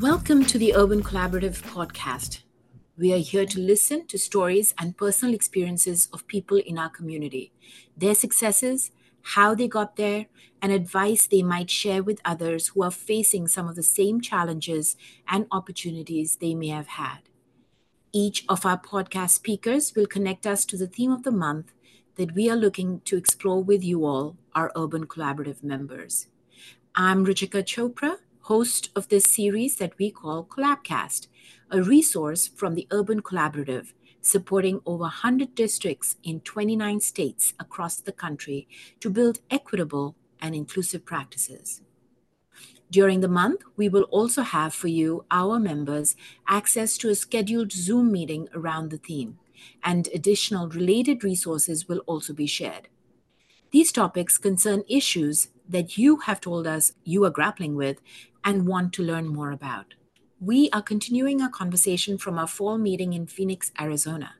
Welcome to the Urban Collaborative podcast. We are here to listen to stories and personal experiences of people in our community, their successes, how they got there, and advice they might share with others who are facing some of the same challenges and opportunities they may have had. Each of our podcast speakers will connect us to the theme of the month that we are looking to explore with you all, our Urban Collaborative members. I'm Ruchika Chopra, host of this series that we call Collabcast, a resource from the Urban Collaborative supporting over 100 districts in 29 states across the country to build equitable and inclusive practices. During the month, we will also have for you, our members, access to a scheduled Zoom meeting around the theme, and additional related resources will also be shared. These topics concern issues that you have told us you are grappling with and want to learn more about. We are continuing our conversation from our fall meeting in Phoenix, Arizona.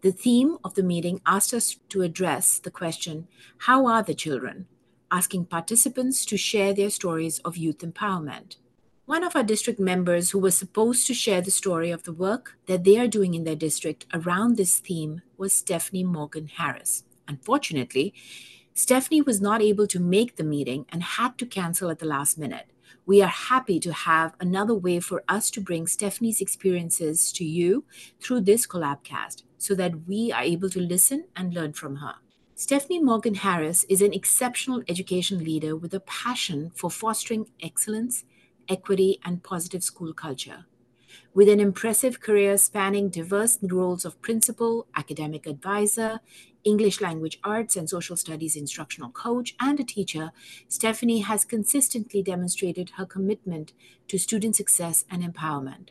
The theme of the meeting asked us to address the question How are the children? asking participants to share their stories of youth empowerment. One of our district members who was supposed to share the story of the work that they are doing in their district around this theme was Stephanie Morgan Harris. Unfortunately, Stephanie was not able to make the meeting and had to cancel at the last minute. We are happy to have another way for us to bring Stephanie's experiences to you through this collabcast so that we are able to listen and learn from her. Stephanie Morgan Harris is an exceptional education leader with a passion for fostering excellence, equity, and positive school culture. With an impressive career spanning diverse roles of principal, academic advisor, English language arts and social studies instructional coach, and a teacher, Stephanie has consistently demonstrated her commitment to student success and empowerment.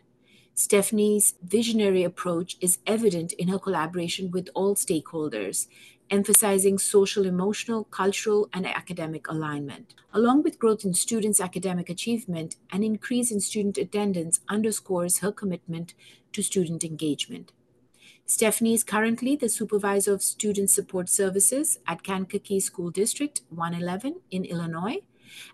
Stephanie's visionary approach is evident in her collaboration with all stakeholders, emphasizing social, emotional, cultural, and academic alignment. Along with growth in students' academic achievement, an increase in student attendance underscores her commitment to student engagement. Stephanie is currently the supervisor of student support services at Kankakee School District 111 in Illinois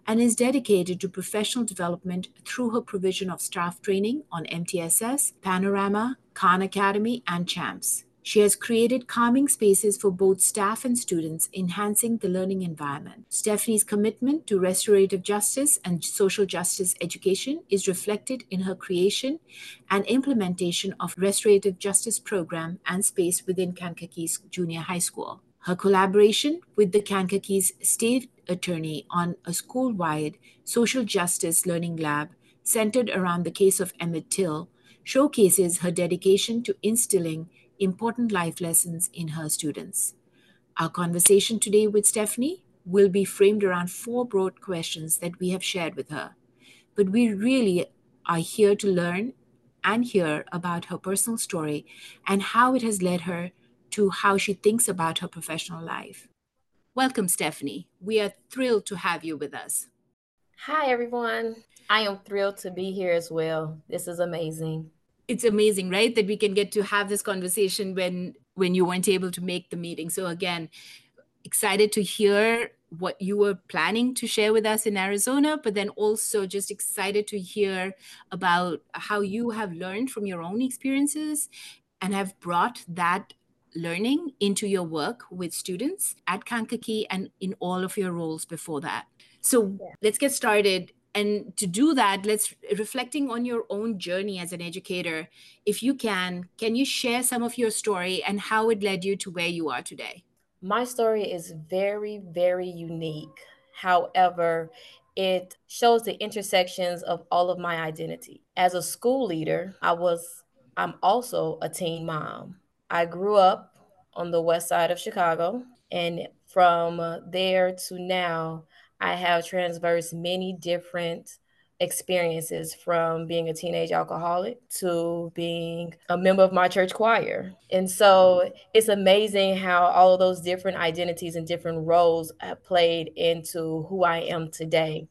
and is dedicated to professional development through her provision of staff training on MTSS, Panorama, Khan Academy, and CHAMPS. She has created calming spaces for both staff and students, enhancing the learning environment. Stephanie's commitment to restorative justice and social justice education is reflected in her creation and implementation of restorative justice program and space within Kankakee's junior high school. Her collaboration with the Kankakee's state attorney on a school-wide social justice learning lab centered around the case of Emmett Till showcases her dedication to instilling important life lessons in her students. Our conversation today with Stephanie will be framed around four broad questions that we have shared with her. But we really are here to learn and hear about her personal story and how it has led her to how she thinks about her professional life. Welcome, Stephanie. We are thrilled to have you with us. Hi, everyone. I am thrilled to be here as well. This is amazing it's amazing right that we can get to have this conversation when when you weren't able to make the meeting so again excited to hear what you were planning to share with us in Arizona, but then also just excited to hear about how you have learned from your own experiences and have brought that learning into your work with students at Kankakee and in all of your roles before that. So yeah. let's get started and to do that let's reflecting on your own journey as an educator if you can can you share some of your story and how it led you to where you are today? My story is very very unique. However it shows the intersections of all of my identity. As a school leader i was i'm also a teen mom. I grew up on the west side of chicago and from there to now I have traversed many different experiences from being a teenage alcoholic to being a member of my church choir. And so it's amazing how all of those different identities and different roles have played into who I am today.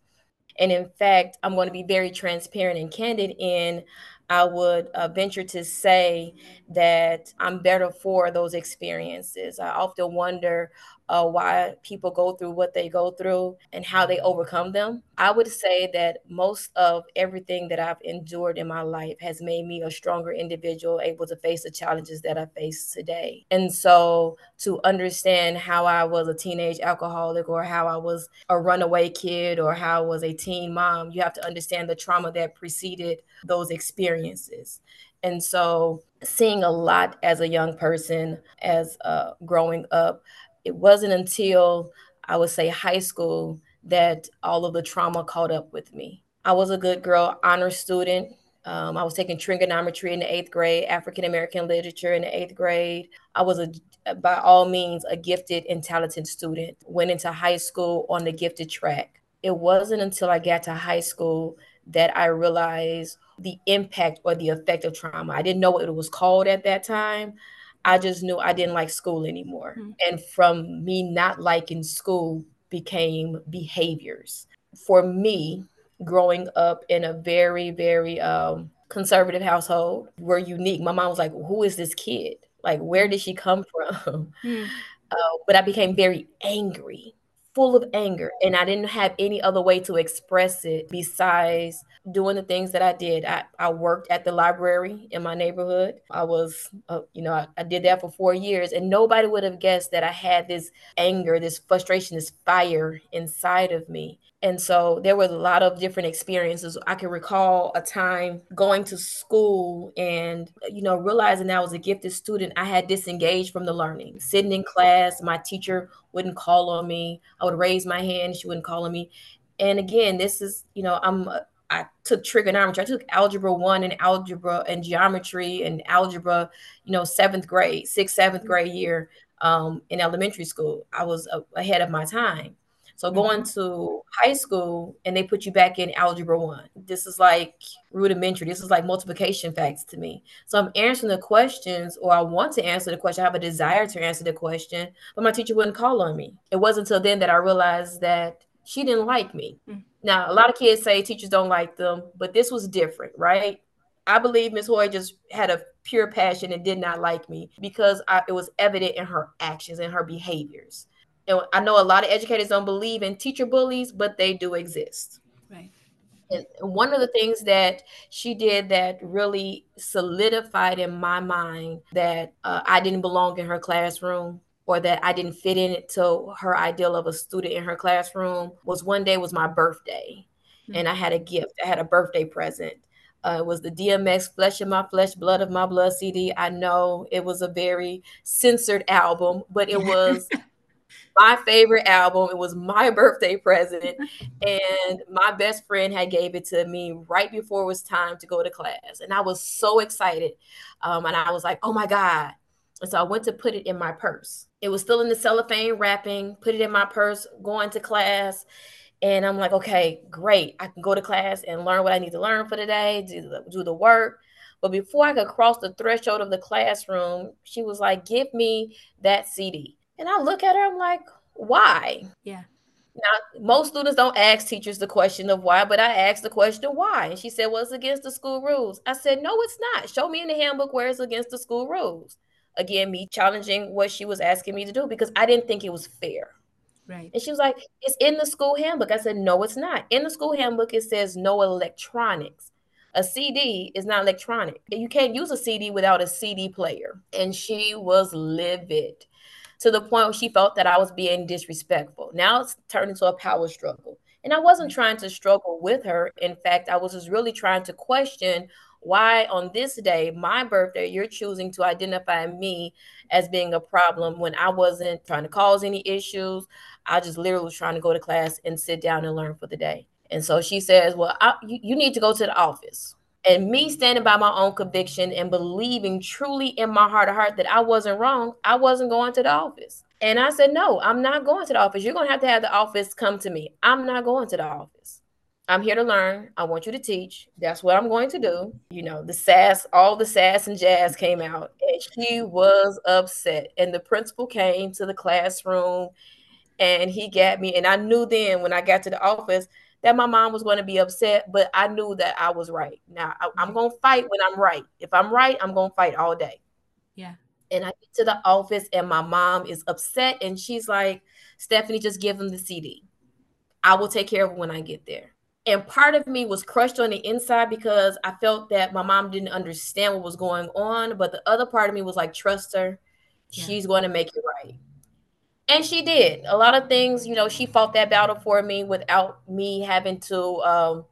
And in fact, I'm going to be very transparent and candid in I would uh, venture to say that I'm better for those experiences. I often wonder uh, why people go through what they go through and how they overcome them. I would say that most of everything that I've endured in my life has made me a stronger individual, able to face the challenges that I face today. And so to understand how I was a teenage alcoholic or how I was a runaway kid or how I was a teen mom, you have to understand the trauma that preceded those experiences. And so, seeing a lot as a young person, as uh, growing up, it wasn't until I would say high school that all of the trauma caught up with me. I was a good girl, honor student. Um, I was taking trigonometry in the eighth grade, African American literature in the eighth grade. I was a, by all means, a gifted and talented student. Went into high school on the gifted track. It wasn't until I got to high school that I realized the impact or the effect of trauma. I didn't know what it was called at that time. I just knew I didn't like school anymore. Mm-hmm. And from me not liking school became behaviors. For me, growing up in a very, very um, conservative household, we're unique. My mom was like, Who is this kid? Like, where did she come from? Mm. Uh, but I became very angry full of anger and I didn't have any other way to express it besides doing the things that I did. I, I worked at the library in my neighborhood. I was, uh, you know, I, I did that for four years and nobody would have guessed that I had this anger, this frustration, this fire inside of me. And so there was a lot of different experiences. I can recall a time going to school and, you know, realizing I was a gifted student, I had disengaged from the learning. Sitting in class, my teacher wouldn't call on me. I would raise my hand, she wouldn't call on me. And again, this is, you know, I'm uh, I took trigonometry. I took algebra one and algebra and geometry and algebra, you know, seventh grade, sixth, seventh mm-hmm. grade year um, in elementary school. I was uh, ahead of my time. So going mm-hmm. to high school and they put you back in algebra one. This is like rudimentary. This is like multiplication facts to me. So I'm answering the questions, or I want to answer the question. I have a desire to answer the question, but my teacher wouldn't call on me. It wasn't until then that I realized that she didn't like me. Mm-hmm. Now, a lot of kids say teachers don't like them, but this was different, right? I believe Miss Hoy just had a pure passion and did not like me because I, it was evident in her actions and her behaviors. And I know a lot of educators don't believe in teacher bullies, but they do exist. Right. And one of the things that she did that really solidified in my mind that uh, I didn't belong in her classroom or that I didn't fit in to her ideal of a student in her classroom was one day was my birthday. Mm-hmm. And I had a gift. I had a birthday present. Uh, it was the DMX Flesh of My Flesh, Blood of My Blood CD. I know it was a very censored album, but it was my favorite album. It was my birthday present, and my best friend had gave it to me right before it was time to go to class, and I was so excited. Um, and I was like, "Oh my god!" And so I went to put it in my purse. It was still in the cellophane wrapping. Put it in my purse, going to class. And I'm like, okay, great. I can go to class and learn what I need to learn for the day, do the, do the work. But before I could cross the threshold of the classroom, she was like, give me that CD. And I look at her, I'm like, why? Yeah. Now, most students don't ask teachers the question of why, but I asked the question why. And she said, well, it's against the school rules. I said, no, it's not. Show me in the handbook where it's against the school rules. Again, me challenging what she was asking me to do because I didn't think it was fair. Right. And she was like, it's in the school handbook. I said, no, it's not. In the school handbook, it says no electronics. A CD is not electronic. You can't use a CD without a CD player. And she was livid to the point where she felt that I was being disrespectful. Now it's turned into a power struggle. And I wasn't trying to struggle with her. In fact, I was just really trying to question why on this day, my birthday, you're choosing to identify me as being a problem when I wasn't trying to cause any issues. I just literally was trying to go to class and sit down and learn for the day. And so she says, Well, I, you, you need to go to the office. And me standing by my own conviction and believing truly in my heart of heart that I wasn't wrong, I wasn't going to the office. And I said, No, I'm not going to the office. You're going to have to have the office come to me. I'm not going to the office. I'm here to learn. I want you to teach. That's what I'm going to do. You know, the sass, all the sass and jazz came out, and she was upset. And the principal came to the classroom and he got me. And I knew then when I got to the office that my mom was going to be upset, but I knew that I was right. Now I, am going to fight when I'm right. If I'm right, I'm going to fight all day. Yeah. And I get to the office and my mom is upset and she's like, Stephanie, just give him the CD. I will take care of it when I get there. And part of me was crushed on the inside because I felt that my mom didn't understand what was going on. But the other part of me was like, trust her. Yeah. She's going to make it right. And she did. A lot of things, you know, she fought that battle for me without me having to um,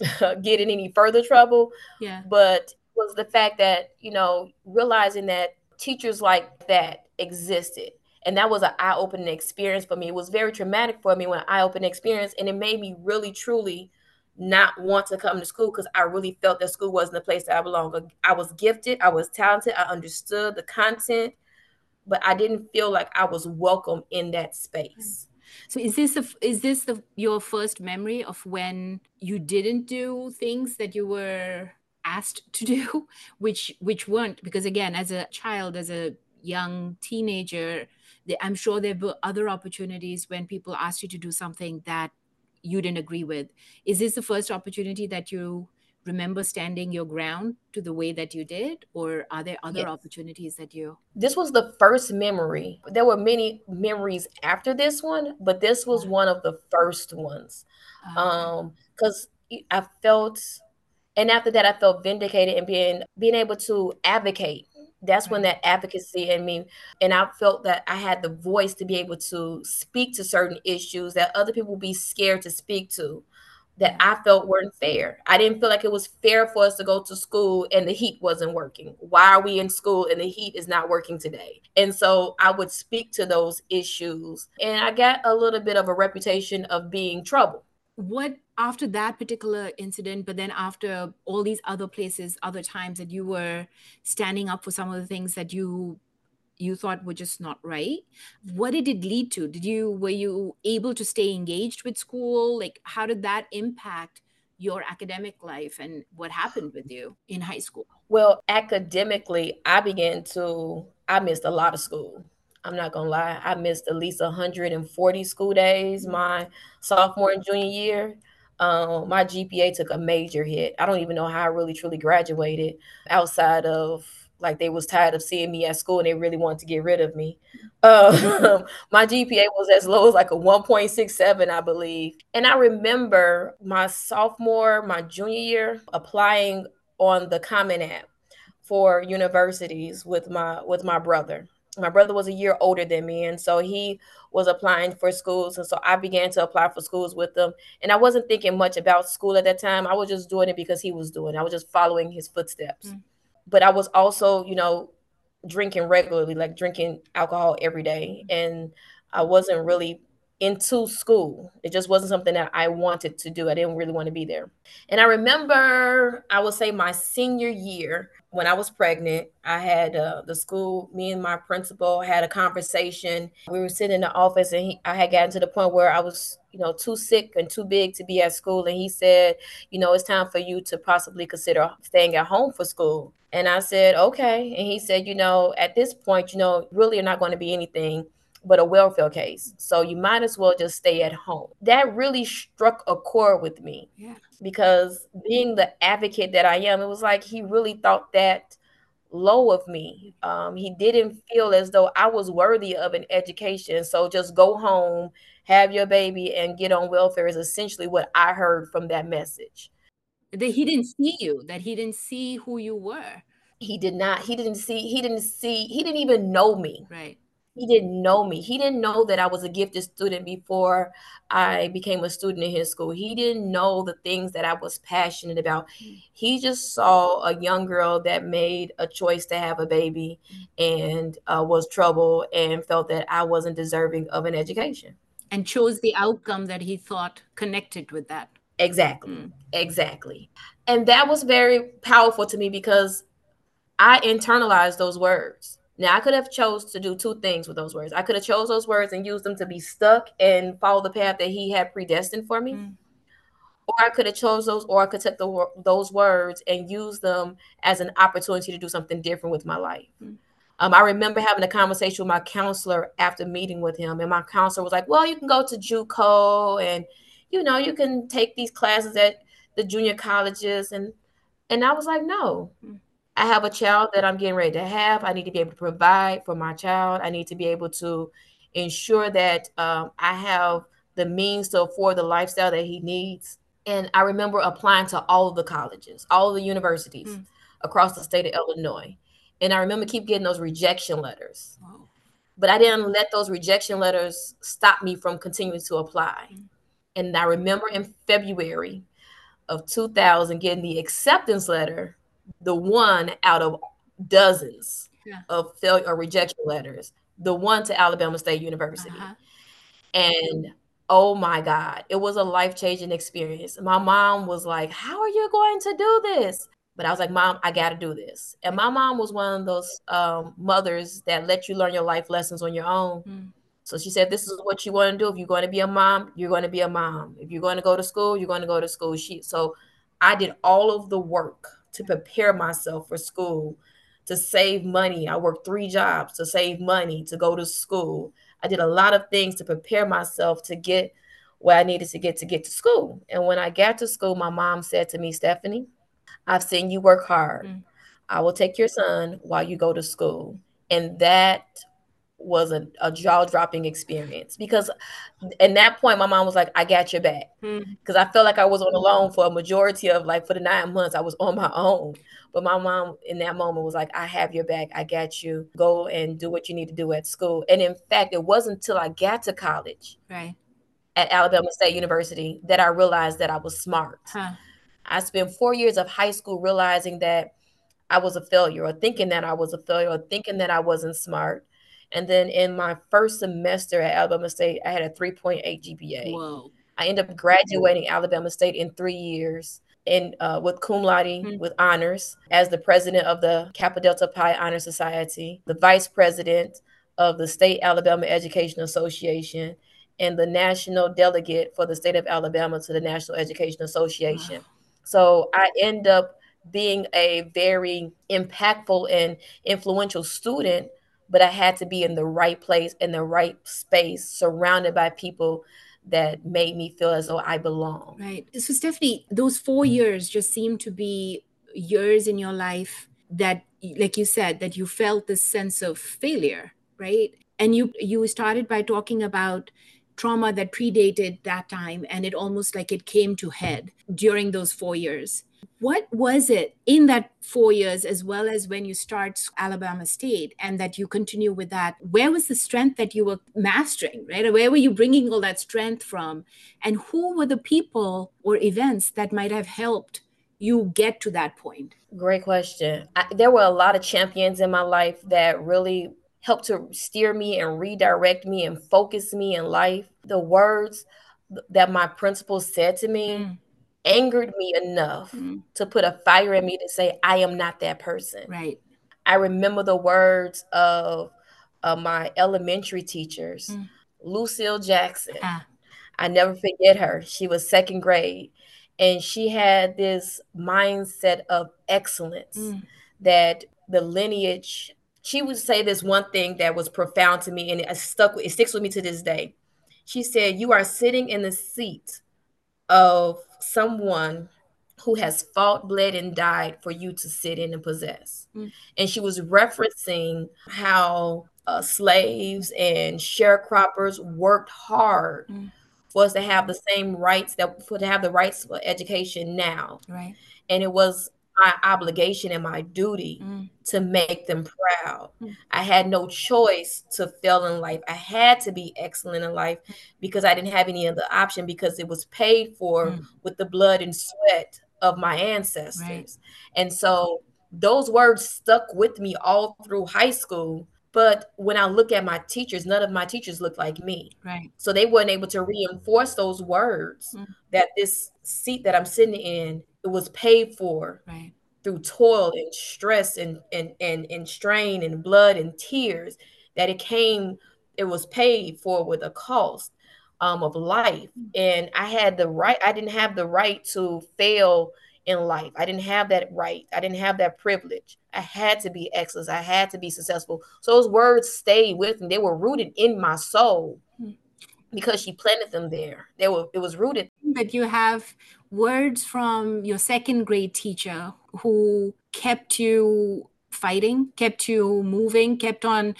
get in any further trouble. Yeah. But was the fact that, you know, realizing that teachers like that existed and that was an eye-opening experience for me it was very traumatic for me when an eye-opening experience and it made me really truly not want to come to school because i really felt that school wasn't the place that i belonged i was gifted i was talented i understood the content but i didn't feel like i was welcome in that space so is this a, is this the your first memory of when you didn't do things that you were asked to do which which weren't because again as a child as a young teenager I'm sure there were other opportunities when people asked you to do something that you didn't agree with. Is this the first opportunity that you remember standing your ground to the way that you did or are there other yes. opportunities that you this was the first memory. There were many memories after this one but this was one of the first ones. Uh, um because i felt and after that i felt vindicated and being being able to advocate. That's when that advocacy in me and i felt that i had the voice to be able to speak to certain issues that other people would be scared to speak to that i felt weren't fair. I didn't feel like it was fair for us to go to school and the heat wasn't working. Why are we in school and the heat is not working today? And so i would speak to those issues and i got a little bit of a reputation of being trouble. What after that particular incident but then after all these other places other times that you were standing up for some of the things that you you thought were just not right? What did it lead to? Did you were you able to stay engaged with school? Like how did that impact your academic life and what happened with you in high school? Well academically i began to i missed a lot of school. I'm not gonna lie, I missed at least 140 school days my sophomore and junior year. Um, my GPA took a major hit. I don't even know how I really truly graduated outside of like they was tired of seeing me at school and they really wanted to get rid of me. Um, my GPA was as low as like a 1.67, I believe. And I remember my sophomore, my junior year, applying on the Common App for universities with my with my brother my brother was a year older than me and so he was applying for schools and so i began to apply for schools with him and i wasn't thinking much about school at that time i was just doing it because he was doing it. i was just following his footsteps mm. But i was also you know drinking regularly like drinking alcohol every day and i wasn't really into school. It just wasn't something that I wanted to do. I didn't really want to be there. And I remember, I would say my senior year, when I was pregnant, I had uh, the school, me and my principal had a conversation. We were sitting in the office and he, I had gotten to the point where I was, you know, too sick and too big to be at school. And he said, you know, it's time for you to possibly consider staying at home for school. And I said, okay. And he said, you know, at this point, you know, really you're not going to be anything but a welfare case. So you might as well just stay at home. That really struck a chord with me. Yeah. Because being the advocate that I am, it was like he really thought that low of me. Um, he didn't feel as though I was worthy of an education. So just go home, have your baby, and get on welfare is essentially what I heard from that message. That he didn't see you, that he didn't see who you were. He did not. He didn't see, he didn't see, he didn't even know me. Right he didn't know me. He didn't know that I was a gifted student before I became a student in his school. He didn't know the things that I was passionate about. He just saw a young girl that made a choice to have a baby and uh, was troubled and felt that I wasn't deserving of an education. And chose the outcome that he thought connected with that. Exactly. Mm. Exactly. And that was very powerful to me because I internalized those words now I could have chose to do two things with those words. I could have chose those words and used them to be stuck and follow the path that he had predestined for me. Mm. or I could have chose those, or I could take the, those words and use them as an opportunity to do something different with my life. Mm-hmm. Um, I remember having a conversation with my counselor after meeting with him, and my counselor was like, "Well, you can go to JUCO, and you know, you can take these classes at the junior colleges." And and I was like, "No, mm-hmm. I have a child that I'm getting ready to have. I need to be able to provide for my child. I need to be able to ensure that um, I have the means to afford the lifestyle that he needs." And I remember applying to all of the colleges, all of the universities mm. across the state of Illinois. And I remember keep getting those rejection letters. Wow. But I didn't let those rejection letters stop me from continuing to apply. Mm. And I remember in February of 2000 getting the acceptance letter, the one out of dozens yeah. of failure or rejection letters, the one to Alabama State University. Uh-huh. And Oh my God. It was a life changing experience. My mom was like, How are you going to do this? But I was like, Mom, I got to do this. And my mom was one of those um, mothers that let you learn your life lessons on your own. Mm. So she said, This is what you want to do. If you're going to be a mom, you're going to be a mom. If you're going to go to school, you're going to go to school. She, so I did all of the work to prepare myself for school, to save money. I worked three jobs to save money to go to school. I did a lot of things to prepare myself to get where I needed to get to get to school. And when I got to school, my mom said to me, Stephanie, I've seen you work hard. Mm. I will take your son while you go to school. And that was a, a jaw dropping experience because at that point my mom was like i got your back. Because hmm. i felt like i was on alone for a majority of like for the nine months i was on my own. But my mom in that moment was like i have your back. I got you. Go and do what you need to do at school. And in fact it wasn't until i got to college right. at alabama state university that i realized that i was smart. Huh. i spent four years of high school realizing that i was a failure or thinking that i was a failure or thinking that i wasn't smart and then in my first semester at Alabama State, I had a 3.8 GPA. Whoa. I ended up graduating Alabama State in three years in uh, with cum laude mm-hmm. with honors as the president of the Kappa Delta Pi Honor Society, the vice president of the State Alabama Education Association, and the national delegate for the state of Alabama to the National Education Association. Wow. So I end up being a very impactful and influential student but I had to be in the right place, in the right space, surrounded by people that made me feel as though I belong. Right. So, Stephanie, those four mm-hmm. years just seem to be years in your life that, like you said, that you felt this sense of failure, right? And you you started by talking about trauma that predated that time and it almost like it came to head during those four years what was it in that four years as well as when you start alabama state and that you continue with that? Where was the strength that you were mastering right? Where were you bringing all that strength from? And who were the people or events that might have helped you get to that point? Great question. I, there were a lot of champions in my life that really helped to steer me and redirect me and focus me in life. The words that my principal said to me mm angered me enough mm-hmm. to put a fire in me to say, I am not that person. Right. I remember the words of uh, my elementary teachers, mm. Lucille Jackson. Ah. I never forget her. She was second grade and she had this mindset of excellence mm. that the lineage she would say this one thing that was profound to me and it stuck it sticks with me to this day she said you are sitting in the seat of someone who has fought, bled, and died for you to sit in and possess. Mm. And she was referencing how uh, slaves and sharecroppers worked hard mm. for us to have the same rights that for to have the rights for education now. Right. And it was my obligation and my duty mm. to make them proud. Mm. I had no choice to fail in life. I had to be excellent in life because I didn't have any other option because it was paid for mm. with the blood and sweat of my ancestors. Right. And so those words stuck with me all through high school. But when I look at my teachers, none of my teachers look like me. Right. So they weren't able to reinforce those words mm. that this seat that I'm sitting in it was paid for right. through toil and stress and, and and and strain and blood and tears that it came it was paid for with a cost um, of life. And I had the right, I didn't have the right to fail in life. I didn't have that right. I didn't have that privilege. I had to be excellent. I had to be successful. So those words stayed with me. They were rooted in my soul hmm. because she planted them there. They were it was rooted. But you have words from your second grade teacher who kept you fighting, kept you moving, kept on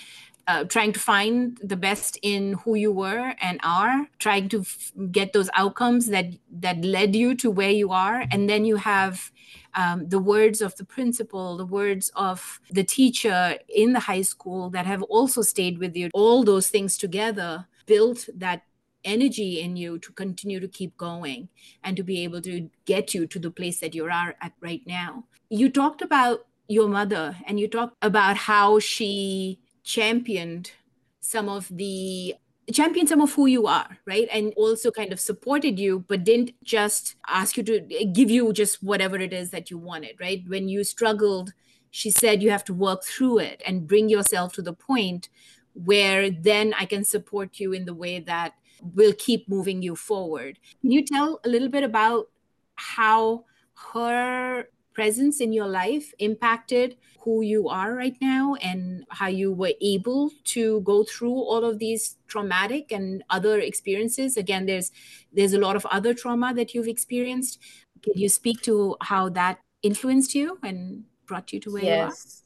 uh, trying to find the best in who you were and are trying to f- get those outcomes that that led you to where you are. And then you have um, the words of the principal the words of the teacher in the high school that have also stayed with you. All those things together built that energy in you to continue to keep going and to be able to get you to the place that you are at right now. You talked about your mother and you talked about how she championed some of the championed some of who you are right? And also kind of supported you but didn't just ask you to give you just whatever it is that you wanted right? When you struggled she said you have to work through it and bring yourself to the point where then i can support you in the way that will keep moving you forward can you tell a little bit about how her presence in your life impacted who you are right now and how you were able to go through all of these traumatic and other experiences again there's there's a lot of other trauma that you've experienced can you speak to how that influenced you and brought you to where yes. you are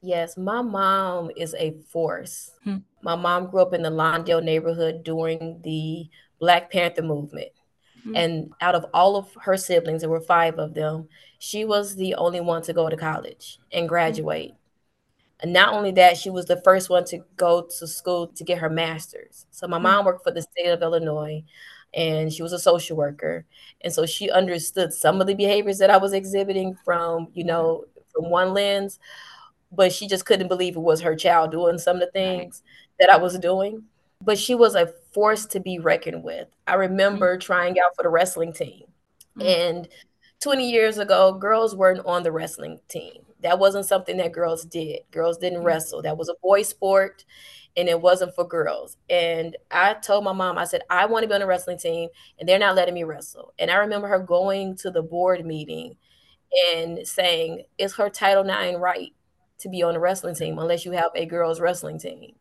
Yes, my mom is a force. Hmm. My mom grew up in the Lawndale neighborhood during the Black Panther movement. Mm-hmm. And out of all of her siblings, there were five of them, she was the only one to go to college and mm-hmm. graduate. Mm-hmm. And not only that, she was the first one to go to school to get her master's. So my mm-hmm. mom worked for the state of Illinois and she was a social worker. And so she understood some of the behaviors that I was exhibiting from, you know, from one lens, but she just couldn't believe it was her child doing some of the things that I was doing but she was a force to be reckoned with. I remember mm-hmm. trying out for the wrestling team. Mm-hmm. And 20 years ago, girls weren't on the wrestling team. That wasn't something that girls did. Girls didn't mm-hmm. wrestle. That was a boy sport and it wasn't for girls. And I told my mom, I said, I want to be on a wrestling team and they're not letting me wrestle. And I remember her going to the board meeting and saying, Is her Title IX right to be on a wrestling team unless you have a girls' wrestling team?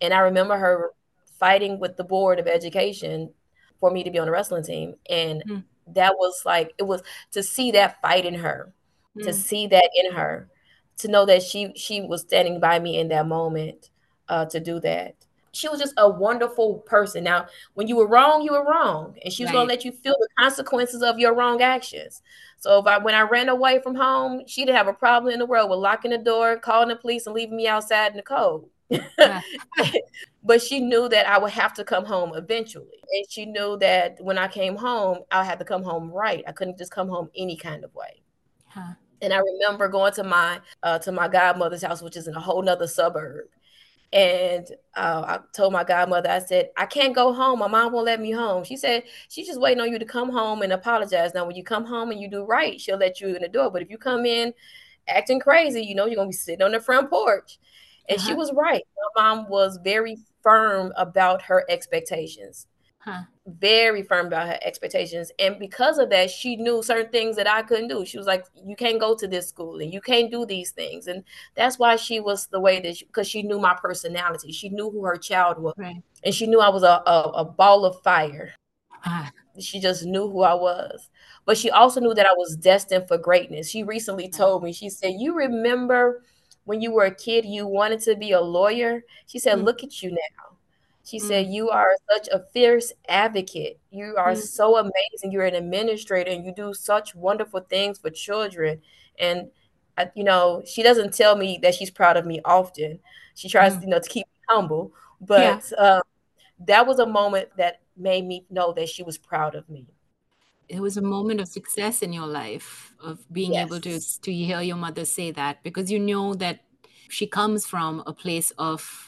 And I remember her fighting with the board of education for me to be on the wrestling team. And mm. that was like, it was to see that fight in her, mm. to see that in her, to know that she she was standing by me in that moment uh, to do that. She was just a wonderful person. Now, when you were wrong, you were wrong, and she was right. gonna let you feel the consequences of your wrong actions. So if I when I ran away from home, she didn't have a problem in the world with locking the door, calling the police, and leaving me outside in the cold. but she knew that I would have to come home eventually. And she knew that when I came home, I had to come home right. I couldn't just come home any kind of way. Huh. And I remember going to my uh, to my godmother's house, which is in a whole nother suburb. And uh, I told my godmother, I said, I can't go home. My mom won't let me home. She said, she's just waiting on you to come home and apologize. Now, when you come home and you do right, she'll let you in the door. But if you come in acting crazy, you know, you're going to be sitting on the front porch. And uh-huh. she was right. My mom was very firm about her expectations. Huh. Very firm about her expectations. And because of that, she knew certain things that I couldn't do. She was like, You can't go to this school and you can't do these things. And that's why she was the way that because she, she, knew my personality. She knew who her child was. Right. And she knew I was a, a, a ball of fire. Huh. She just knew who I was. But she also knew that I was destined for greatness. She recently told me, she said, You remember when you were a kid, you wanted to be a lawyer. She said, mm-hmm. Look at you now. She mm-hmm. said, You are such a fierce advocate. You are mm-hmm. so amazing. You're an administrator and you do such wonderful things for children. And, you know, she doesn't tell me that she's proud of me often. She tries, mm. you know, to keep me humble. But yeah. um, that was a moment that made me know that she was proud of me it was a moment of success in your life of being yes. able to to hear your mother say that because you know that she comes from a place of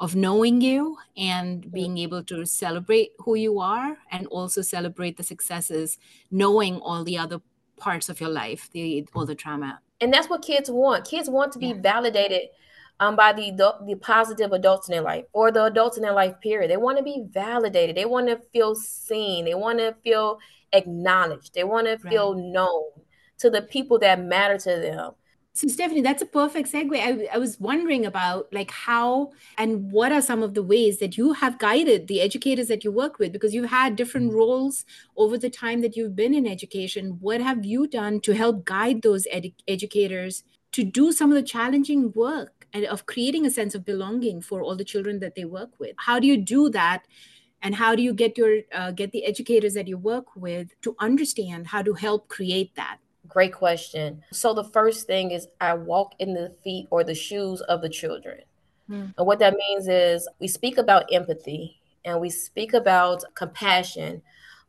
of knowing you and being able to celebrate who you are and also celebrate the successes knowing all the other parts of your life the all the trauma and that's what kids want kids want to be yeah. validated um, by the the positive adults in their life or the adults in their life period. They want to be validated. They want to feel seen. They want to feel acknowledged. They want to feel right. known to the people that matter to them. So Stephanie, that's a perfect segue. I, I was wondering about like how and what are some of the ways that you have guided the educators that you work with because you've had different roles over the time that you've been in education. What have you done to help guide those edu- educators to do some of the challenging work and of creating a sense of belonging for all the children that they work with? How do you do that? And how do you get your uh, get the educators that you work with to understand how to help create that? Great question. So the first thing is I walk in the feet or the shoes of the children. Hmm. And what that means is we speak about empathy and we speak about compassion,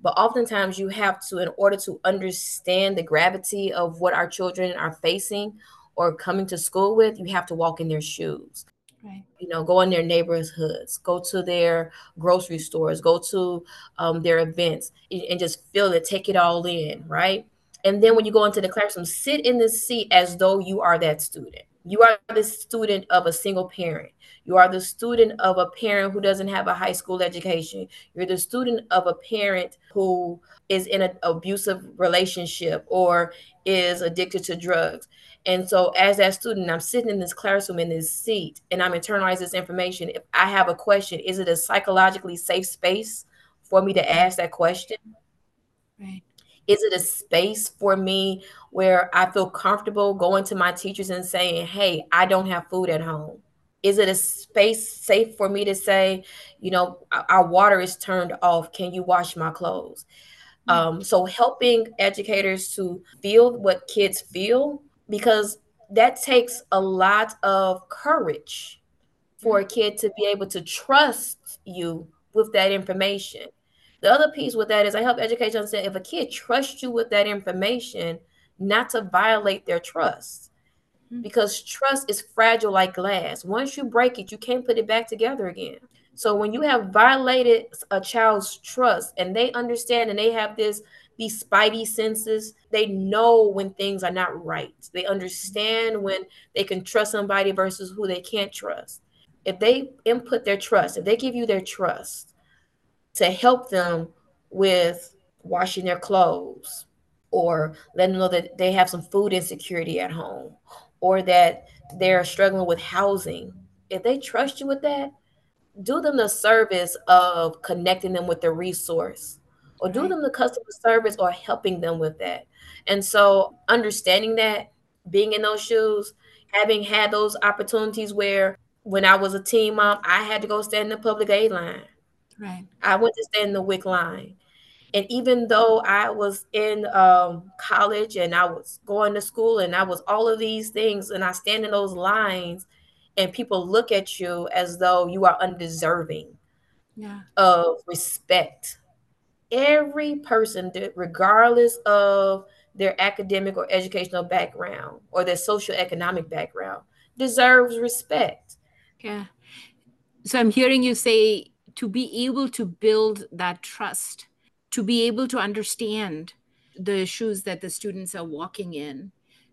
but oftentimes you have to, in order to understand the gravity of what our children are facing or coming to school with, you have to walk in their shoes. Right. You know, go in their neighborhoods, go to their grocery stores, go to um, their events, and just feel it, take it all in, right? And then when you go into the classroom, sit in the seat as though you are that student. You are the student of a single parent. You are the student of a parent who doesn't have a high school education. You're the student of a parent who is in an abusive relationship or is addicted to drugs. And so, as that student, I'm sitting in this classroom in this seat and I'm internalizing this information. If I have a question, is it a psychologically safe space for me to ask that question? Right. Is it a space for me where I feel comfortable going to my teachers and saying, hey, I don't have food at home? Is it a space safe for me to say, you know, our water is turned off? Can you wash my clothes? Mm-hmm. Um, so, helping educators to feel what kids feel, because that takes a lot of courage for a mm-hmm. kid to be able to trust you with that information. The other piece with that is I help educators understand if a kid trusts you with that information, not to violate their trust. Mm-hmm. Because trust is fragile like glass. Once you break it, you can't put it back together again. So when you have violated a child's trust and they understand and they have this these spidey senses, they know when things are not right. They understand when they can trust somebody versus who they can't trust. If they input their trust, if they give you their trust, to help them with washing their clothes or letting them know that they have some food insecurity at home or that they're struggling with housing. If they trust you with that, do them the service of connecting them with the resource or do them the customer service or helping them with that. And so understanding that, being in those shoes, having had those opportunities where when I was a teen mom, I had to go stand in the public aid line. Right. I went to stand in the WIC line. And even though I was in um, college and I was going to school and I was all of these things, and I stand in those lines, and people look at you as though you are undeserving yeah. of respect. Every person, regardless of their academic or educational background or their social economic background, deserves respect. Yeah. So I'm hearing you say to be able to build that trust, to be able to understand the shoes that the students are walking in,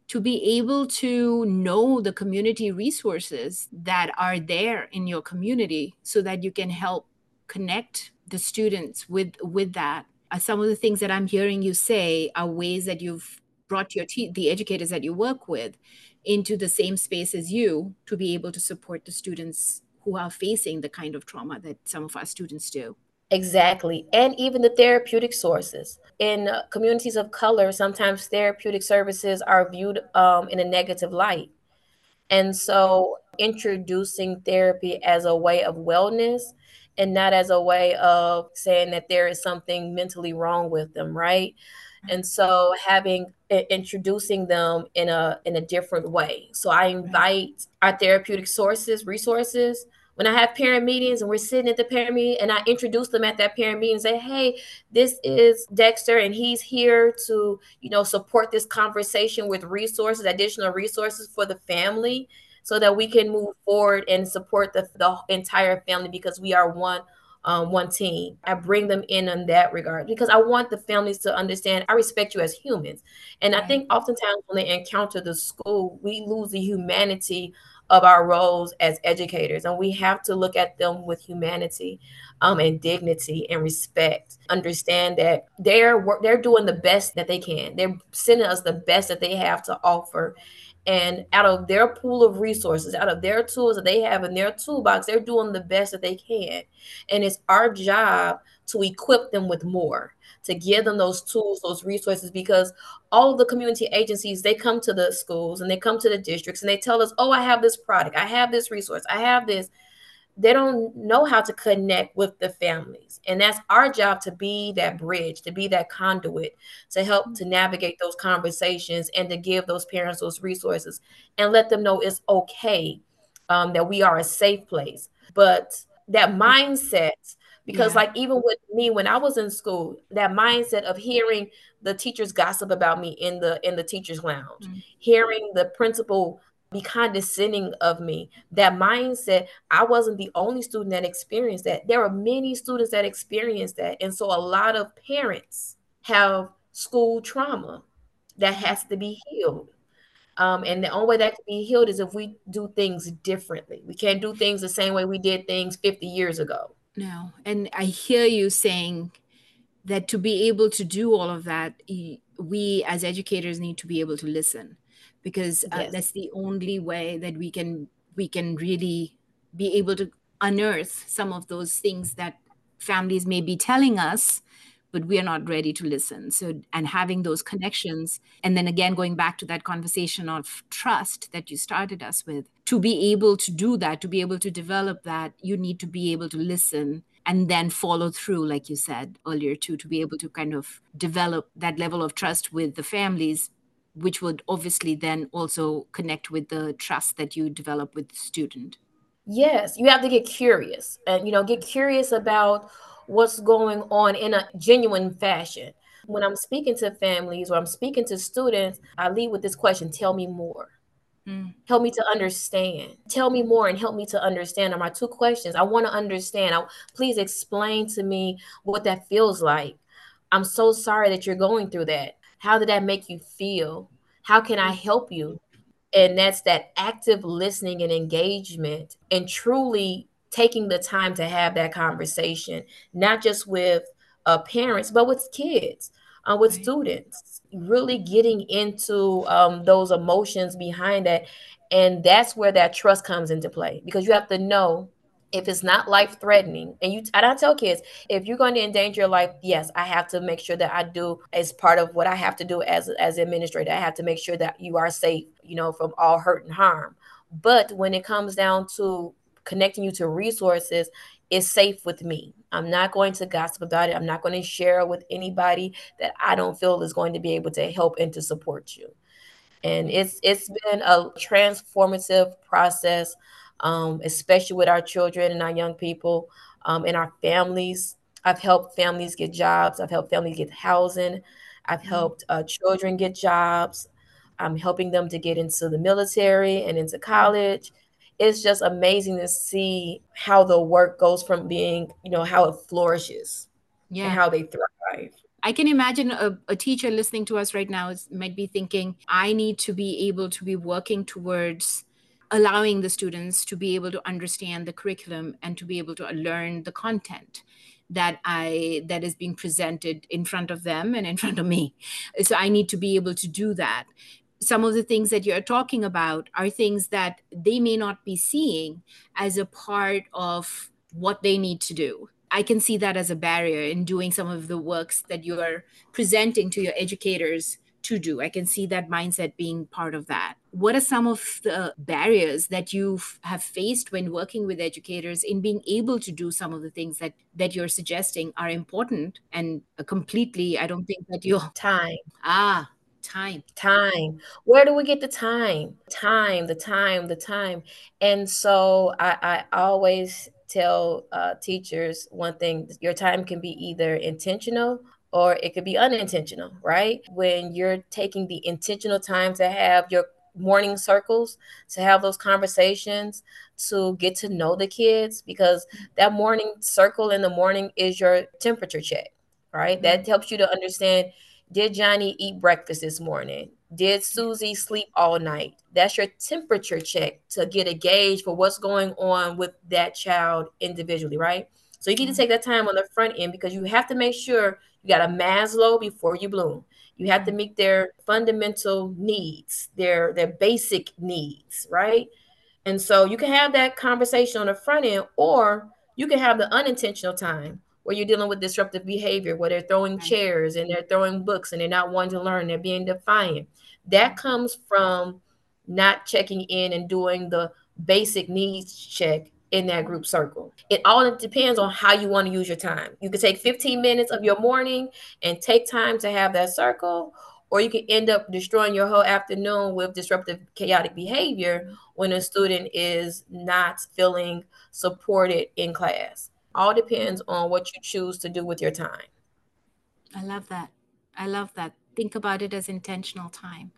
to be able to know the community resources that are there in your community so that you can help connect the students with with that. Some of the things that i'm hearing you say are ways that you've brought your te- the educators that you work with into the same space as you to be able to support the students who are facing the kind of trauma that some of our students do. Exactly. And even the therapeutic sources. In communities of color, sometimes therapeutic services are viewed um, in a negative light. And so, introducing therapy as a way of wellness and not as a way of saying that there is something mentally wrong with them, right? And so, having introducing them in a in a different way. So I invite our therapeutic sources, resources. When I have parent meetings and we're sitting at the parent meeting and I introduce them at that parent meeting and say, hey, this is Dexter and he's here to, you know, support this conversation with resources, additional resources for the family so that we can move forward and support the, the entire family because we are one um, one team. I bring them in in that regard because I want the families to understand I respect you as humans. And I think oftentimes when they encounter the school, we lose the humanity of our roles as educators, and we have to look at them with humanity um, and dignity and respect. Understand that they're they're doing the best that they can. They're sending us the best that they have to offer, and out of their pool of resources, out of their tools that they have in their toolbox, they're doing the best that they can. And it's our job to equip them with more, to give them those tools, those resources, because all of the community agencies, they come to the schools and they come to the districts and they tell us, oh, I have this product, I have this resource, I have this they don't know how to connect with the families and that's our job to be that bridge to be that conduit to help to navigate those conversations and to give those parents those resources and let them know it's okay um, that we are a safe place but that mindset because yeah. like even with me when i was in school that mindset of hearing the teachers gossip about me in the in the teachers lounge mm-hmm. hearing the principal be condescending of me. That mindset, I wasn't the only student that experienced that. There are many students that experience that. And so a lot of parents have school trauma that has to be healed. Um, and the only way that can be healed is if we do things differently. We can't do things the same way we did things 50 years ago. No. And I hear you saying that to be able to do all of that, we as educators need to be able to listen because uh, yes. that's the only way that we can we can really be able to unearth some of those things that families may be telling us but we are not ready to listen so and having those connections and then again going back to that conversation of trust that you started us with to be able to do that to be able to develop that you need to be able to listen and then follow through like you said earlier too to be able to kind of develop that level of trust with the families which would obviously then also connect with the trust that you develop with the student yes you have to get curious and you know get curious about what's going on in a genuine fashion when i'm speaking to families or i'm speaking to students i lead with this question tell me more Mm. Help me to understand. Tell me more and help me to understand are my two questions. I want to understand. I, please explain to me what that feels like. I'm so sorry that you're going through that. How did that make you feel? How can I help you? And that's that active listening and engagement and truly taking the time to have that conversation, not just with uh, parents, but with kids, uh, with right. students, really getting into um, those emotions behind that. And that's where that trust comes into play because you have to know if it's not life threatening and you and i tell kids if you're going to endanger your life yes i have to make sure that i do as part of what i have to do as as administrator i have to make sure that you are safe you know from all hurt and harm. But when it comes down to connecting you to resources it's safe with me. I'm not going to gossip about it. I'm not going to share with anybody that i don't feel is going to be able to help and to support you. And it's it's been a transformative process um, especially with our children and our young people um, and our families. I've helped families get jobs. I've helped families get housing. I've mm-hmm. helped uh, children get jobs. I'm helping them to get into the military and into college. It's just amazing to see how the work goes from being, you know, how it flourishes yeah. and how they thrive. I can imagine a, a, teacher listening to us right now is, might be thinking, I need to be able to be working towards allowing the students to be able to understand the curriculum and to be able to learn the content that i that is being presented in front of them and in front of me. So i need to be able to do that. Some of the things that you're talking about are things that they may not be seeing as a part of what they need to do. I can see that as a barrier in doing some of the works that you're presenting to your educators to do. I can see that mindset being part of that. What are some of the barriers that you have faced when working with educators in being able to do some of the things that that you're suggesting are important and completely I don't think that you're time. Ah, time time where do we get the time time the time the time and so i, I always tell uh, teachers one thing your time can be either intentional or it could be unintentional, right? When you're taking the intentional time to have your morning circles, to have those conversations, to get to know the kids, because that morning circle in the morning is your temperature check, right? Mm-hmm. That helps you to understand did Johnny eat breakfast this morning? Did Susie sleep all night? That's your temperature check to get a gauge for what's going on with that child individually, right? So you need to take that time on the front end because you have to make sure you got a Maslow before you bloom. You have to mm-hmm. meet their fundamental needs, their their basic needs, right? And so you can have that conversation on the front end, or you can have the unintentional time where you're dealing with disruptive behavior, where they're throwing chairs and they're throwing books and they're not wanting to learn, they're being defiant. That mm-hmm. comes from not checking in and doing the basic needs check in that group circle. It all depends on how you want to use your time. You could take 15 minutes of your morning and take time to have that circle, or you can end up destroying your whole afternoon with disruptive chaotic behavior when a student is not feeling supported in class. All depends on what you choose to do with your time. I love that. I love that. Think about it as intentional time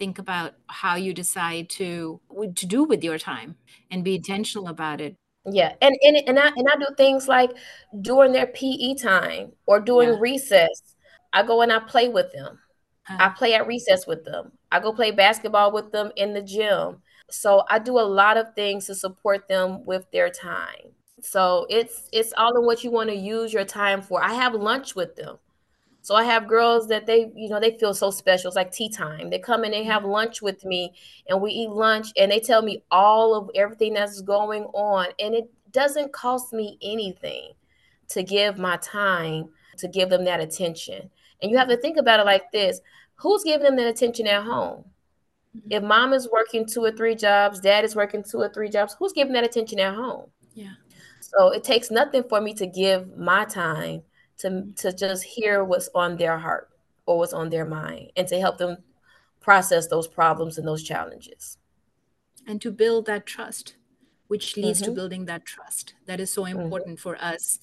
think about how you decide to to do with your time and be intentional about it yeah and and, and i and i do things like during their pe time or during yeah. recess i go and i play with them uh-huh. i play at recess with them i go play basketball with them in the gym so i do a lot of things to support them with their time so it's it's all in what you want to use your time for. I have lunch with them. So I have girls that they, you know, they feel so special. It's like tea time. They come and they have lunch with me and we eat lunch and they tell me all of everything that's going on. And it doesn't cost me anything to give my time to give them that attention. And you have to think about it like this who's giving them that attention at home? Mm-hmm. If mom is working two or three jobs, dad is working two or three jobs, who's giving that attention at home? Yeah. So it takes nothing for me to give my time to to just hear what's on their heart or what's on their mind and to help them process those problems and those challenges. And to build that trust, which leads mm-hmm. to building that trust. That is so mm-hmm. important mm-hmm. for us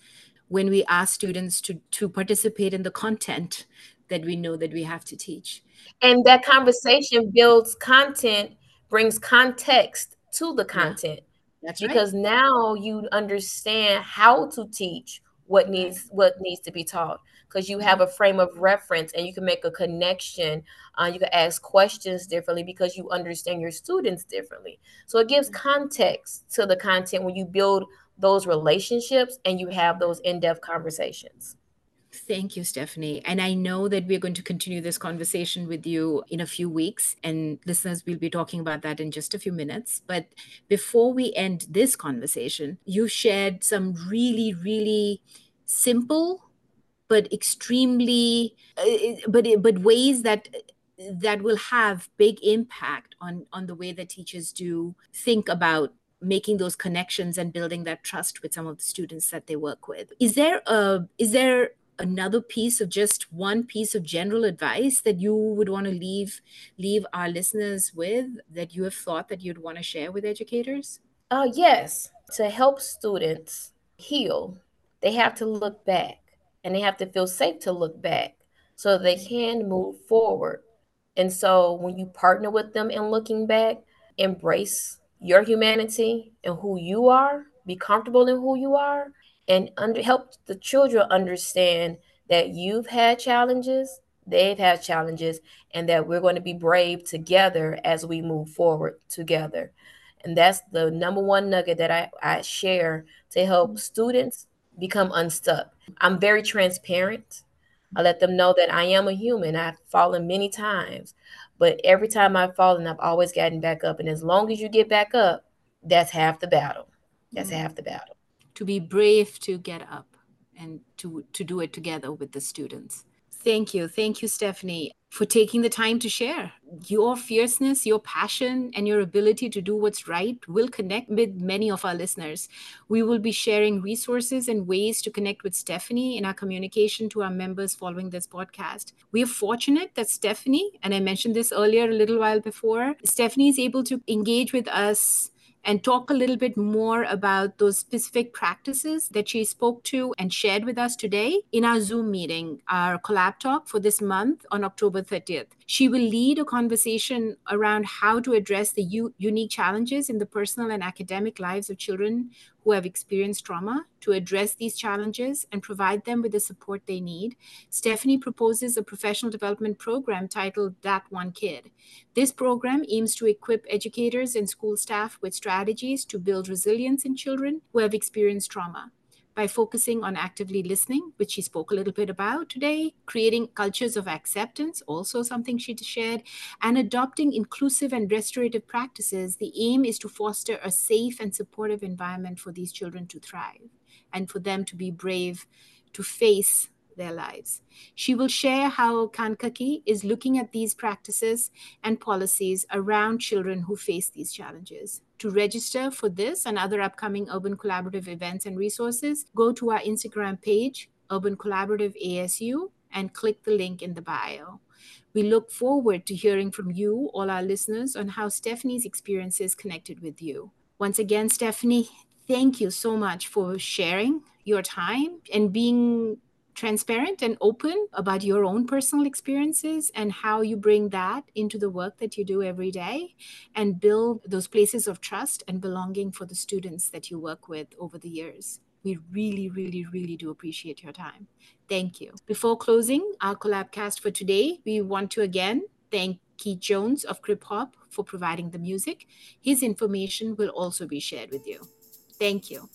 when we ask students to to participate in the content that we know that we have to teach. And that conversation builds content, brings context to the content. Yeah. That's because right. now you understand how to teach what needs what needs to be taught because you have mm-hmm. a frame of reference and you can make a connection uh, you can ask questions differently because you understand your students differently so it gives mm-hmm. context to the content when you build those relationships and you have those in-depth conversations Thank you, Stephanie. And I know that we're going to continue this conversation with you in a few weeks, and listeners we'll be talking about that in just a few minutes. But before we end this conversation, you shared some really, really simple but extremely uh, but but ways that that will have big impact on on the way that teachers do think about making those connections and building that trust with some of the students that they work with is there a is there another piece of just one piece of general advice that you would want to leave leave our listeners with that you have thought that you'd want to share with educators? Uh, yes. To help students heal, they have to look back and they have to feel safe to look back so they can move forward. And so when you partner with them in looking back, embrace your humanity and who you are, be comfortable in who you are, and under, help the children understand that you've had challenges, they've had challenges, and that we're going to be brave together as we move forward together. And that's the number one nugget that I, I share to help students become unstuck. I'm very transparent. I let them know that I am a human. I've fallen many times, but every time I've fallen, I've always gotten back up. And as long as you get back up, that's half the battle. That's mm-hmm. half the battle to be brave to get up and to to do it together with the students. Thank you. Thank you stephanie for taking the time to share. Your fierceness your passion and your ability to do what's right will connect with many of our listeners. We will be sharing resources and ways to connect with stephanie in our communication to our members following this podcast. We are fortunate that stephanie and i mentioned this earlier a little while before stephanie is able to engage with us and talk a little bit more about those specific practices that she spoke to and shared with us today in our Zoom meeting, our collab talk for this month on October 30th. She will lead a conversation around how to address the u- unique challenges in the personal and academic lives of children who have experienced trauma to address these challenges and provide them with the support they need, Stephanie proposes a professional development program titled That One Kid. This program aims to equip educators and school staff with strategies to build resilience in children who have experienced trauma by focusing on actively listening, which she spoke a little bit about today, creating cultures of acceptance, also something she shared, and adopting inclusive and restorative practices. The aim is to foster a safe and supportive environment for these children to thrive and for them to be brave to face their lives. She will share how Kankakee is looking at these practices and policies around children who face these challenges. To register for this and other upcoming Urban Collaborative events and resources, go to our Instagram page, Urban Collaborative ASU, and click the link in the bio. We look forward to hearing from you, all our listeners, on how Stephanie's experiences connected with you. Once again, Stephanie, thank you so much for sharing your time and being transparent and open about your own personal experiences and how you bring that into the work that you do every day and build those places of trust and belonging for the students that you work with over the years. We really, really, really do appreciate your time. Thank you. Before closing our collabcast for today, we want to again thank Keith Jones of Krip Hop for providing the music. His information will also be shared with you. Thank you.